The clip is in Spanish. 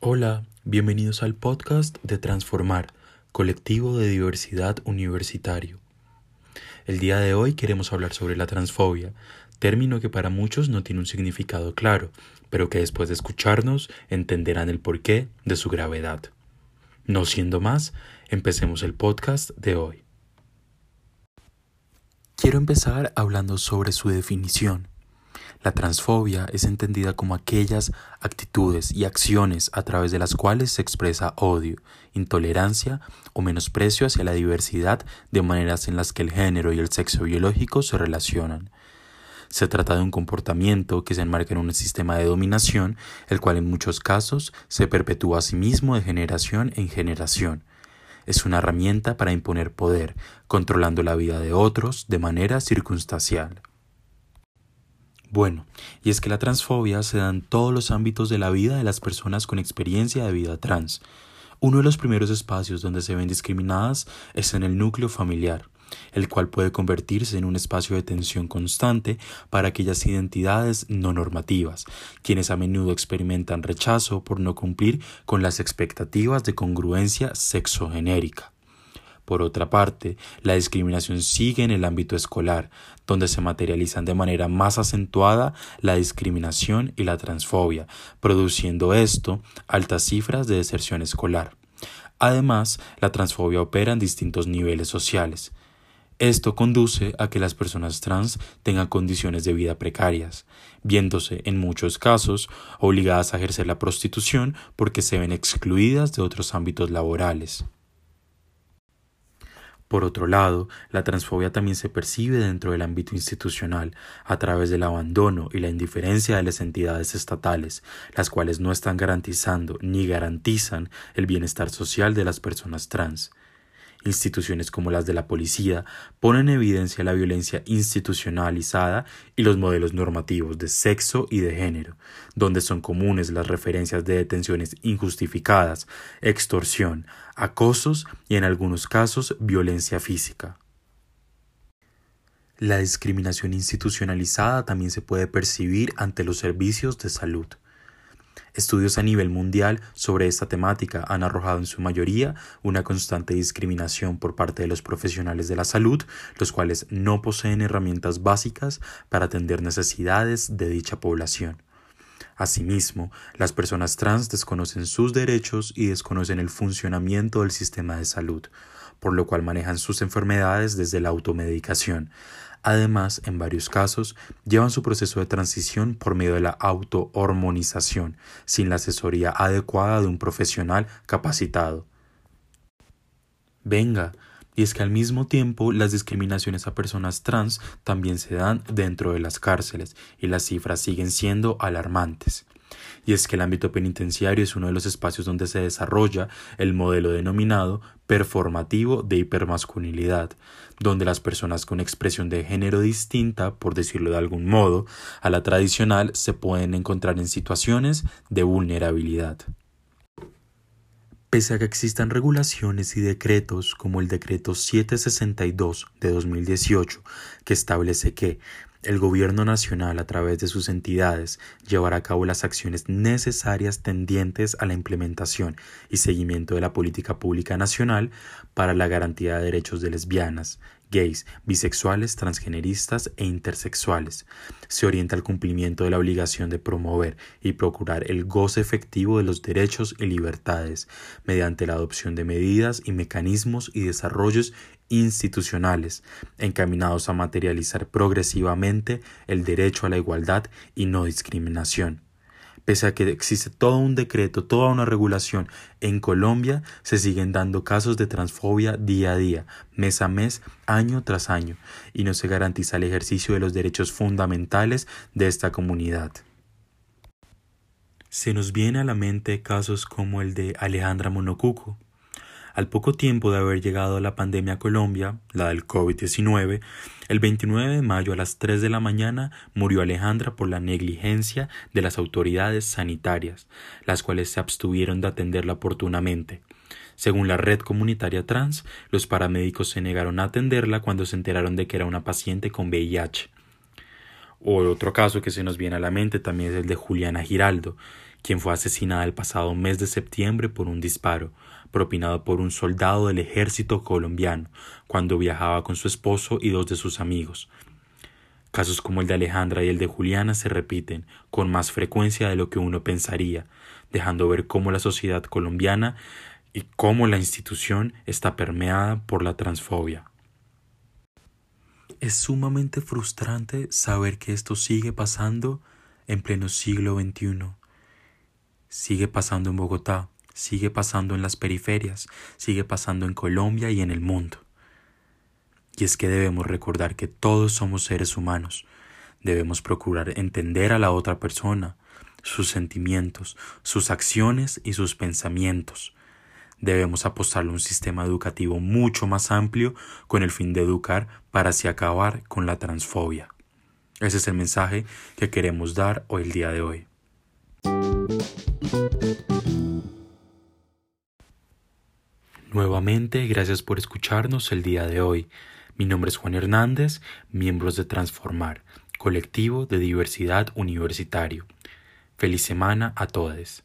Hola, bienvenidos al podcast de Transformar, colectivo de diversidad universitario. El día de hoy queremos hablar sobre la transfobia, término que para muchos no tiene un significado claro, pero que después de escucharnos entenderán el porqué de su gravedad. No siendo más, empecemos el podcast de hoy. Quiero empezar hablando sobre su definición. La transfobia es entendida como aquellas actitudes y acciones a través de las cuales se expresa odio, intolerancia o menosprecio hacia la diversidad de maneras en las que el género y el sexo biológico se relacionan. Se trata de un comportamiento que se enmarca en un sistema de dominación, el cual en muchos casos se perpetúa a sí mismo de generación en generación. Es una herramienta para imponer poder, controlando la vida de otros de manera circunstancial. Bueno, y es que la transfobia se da en todos los ámbitos de la vida de las personas con experiencia de vida trans. Uno de los primeros espacios donde se ven discriminadas es en el núcleo familiar, el cual puede convertirse en un espacio de tensión constante para aquellas identidades no normativas, quienes a menudo experimentan rechazo por no cumplir con las expectativas de congruencia sexogenérica. Por otra parte, la discriminación sigue en el ámbito escolar, donde se materializan de manera más acentuada la discriminación y la transfobia, produciendo esto altas cifras de deserción escolar. Además, la transfobia opera en distintos niveles sociales. Esto conduce a que las personas trans tengan condiciones de vida precarias, viéndose en muchos casos obligadas a ejercer la prostitución porque se ven excluidas de otros ámbitos laborales. Por otro lado, la transfobia también se percibe dentro del ámbito institucional, a través del abandono y la indiferencia de las entidades estatales, las cuales no están garantizando ni garantizan el bienestar social de las personas trans. Instituciones como las de la policía ponen en evidencia la violencia institucionalizada y los modelos normativos de sexo y de género, donde son comunes las referencias de detenciones injustificadas, extorsión, acosos y en algunos casos violencia física. La discriminación institucionalizada también se puede percibir ante los servicios de salud. Estudios a nivel mundial sobre esta temática han arrojado en su mayoría una constante discriminación por parte de los profesionales de la salud, los cuales no poseen herramientas básicas para atender necesidades de dicha población. Asimismo, las personas trans desconocen sus derechos y desconocen el funcionamiento del sistema de salud, por lo cual manejan sus enfermedades desde la automedicación, Además, en varios casos, llevan su proceso de transición por medio de la autohormonización, sin la asesoría adecuada de un profesional capacitado. Venga, y es que al mismo tiempo las discriminaciones a personas trans también se dan dentro de las cárceles y las cifras siguen siendo alarmantes y es que el ámbito penitenciario es uno de los espacios donde se desarrolla el modelo denominado performativo de hipermasculinidad, donde las personas con expresión de género distinta, por decirlo de algún modo, a la tradicional se pueden encontrar en situaciones de vulnerabilidad. Pese a que existan regulaciones y decretos como el decreto 762 de 2018, que establece que el Gobierno Nacional, a través de sus entidades, llevará a cabo las acciones necesarias tendientes a la implementación y seguimiento de la política pública nacional para la garantía de derechos de lesbianas, gays, bisexuales, transgeneristas e intersexuales. Se orienta al cumplimiento de la obligación de promover y procurar el goce efectivo de los derechos y libertades mediante la adopción de medidas y mecanismos y desarrollos institucionales encaminados a materializar progresivamente el derecho a la igualdad y no discriminación. Pese a que existe todo un decreto, toda una regulación, en Colombia se siguen dando casos de transfobia día a día, mes a mes, año tras año, y no se garantiza el ejercicio de los derechos fundamentales de esta comunidad. Se nos viene a la mente casos como el de Alejandra Monocuco, al poco tiempo de haber llegado la pandemia a Colombia, la del COVID-19, el 29 de mayo a las 3 de la mañana murió Alejandra por la negligencia de las autoridades sanitarias, las cuales se abstuvieron de atenderla oportunamente. Según la red comunitaria trans, los paramédicos se negaron a atenderla cuando se enteraron de que era una paciente con VIH. O otro caso que se nos viene a la mente también es el de Juliana Giraldo, quien fue asesinada el pasado mes de septiembre por un disparo propinado por un soldado del ejército colombiano cuando viajaba con su esposo y dos de sus amigos. Casos como el de Alejandra y el de Juliana se repiten con más frecuencia de lo que uno pensaría, dejando ver cómo la sociedad colombiana y cómo la institución está permeada por la transfobia. Es sumamente frustrante saber que esto sigue pasando en pleno siglo XXI. Sigue pasando en Bogotá, sigue pasando en las periferias, sigue pasando en Colombia y en el mundo. Y es que debemos recordar que todos somos seres humanos. Debemos procurar entender a la otra persona, sus sentimientos, sus acciones y sus pensamientos. Debemos apostarle un sistema educativo mucho más amplio con el fin de educar para así acabar con la transfobia. Ese es el mensaje que queremos dar hoy el día de hoy. Nuevamente, gracias por escucharnos el día de hoy. Mi nombre es Juan Hernández, miembros de Transformar, colectivo de diversidad universitario. Feliz semana a todos.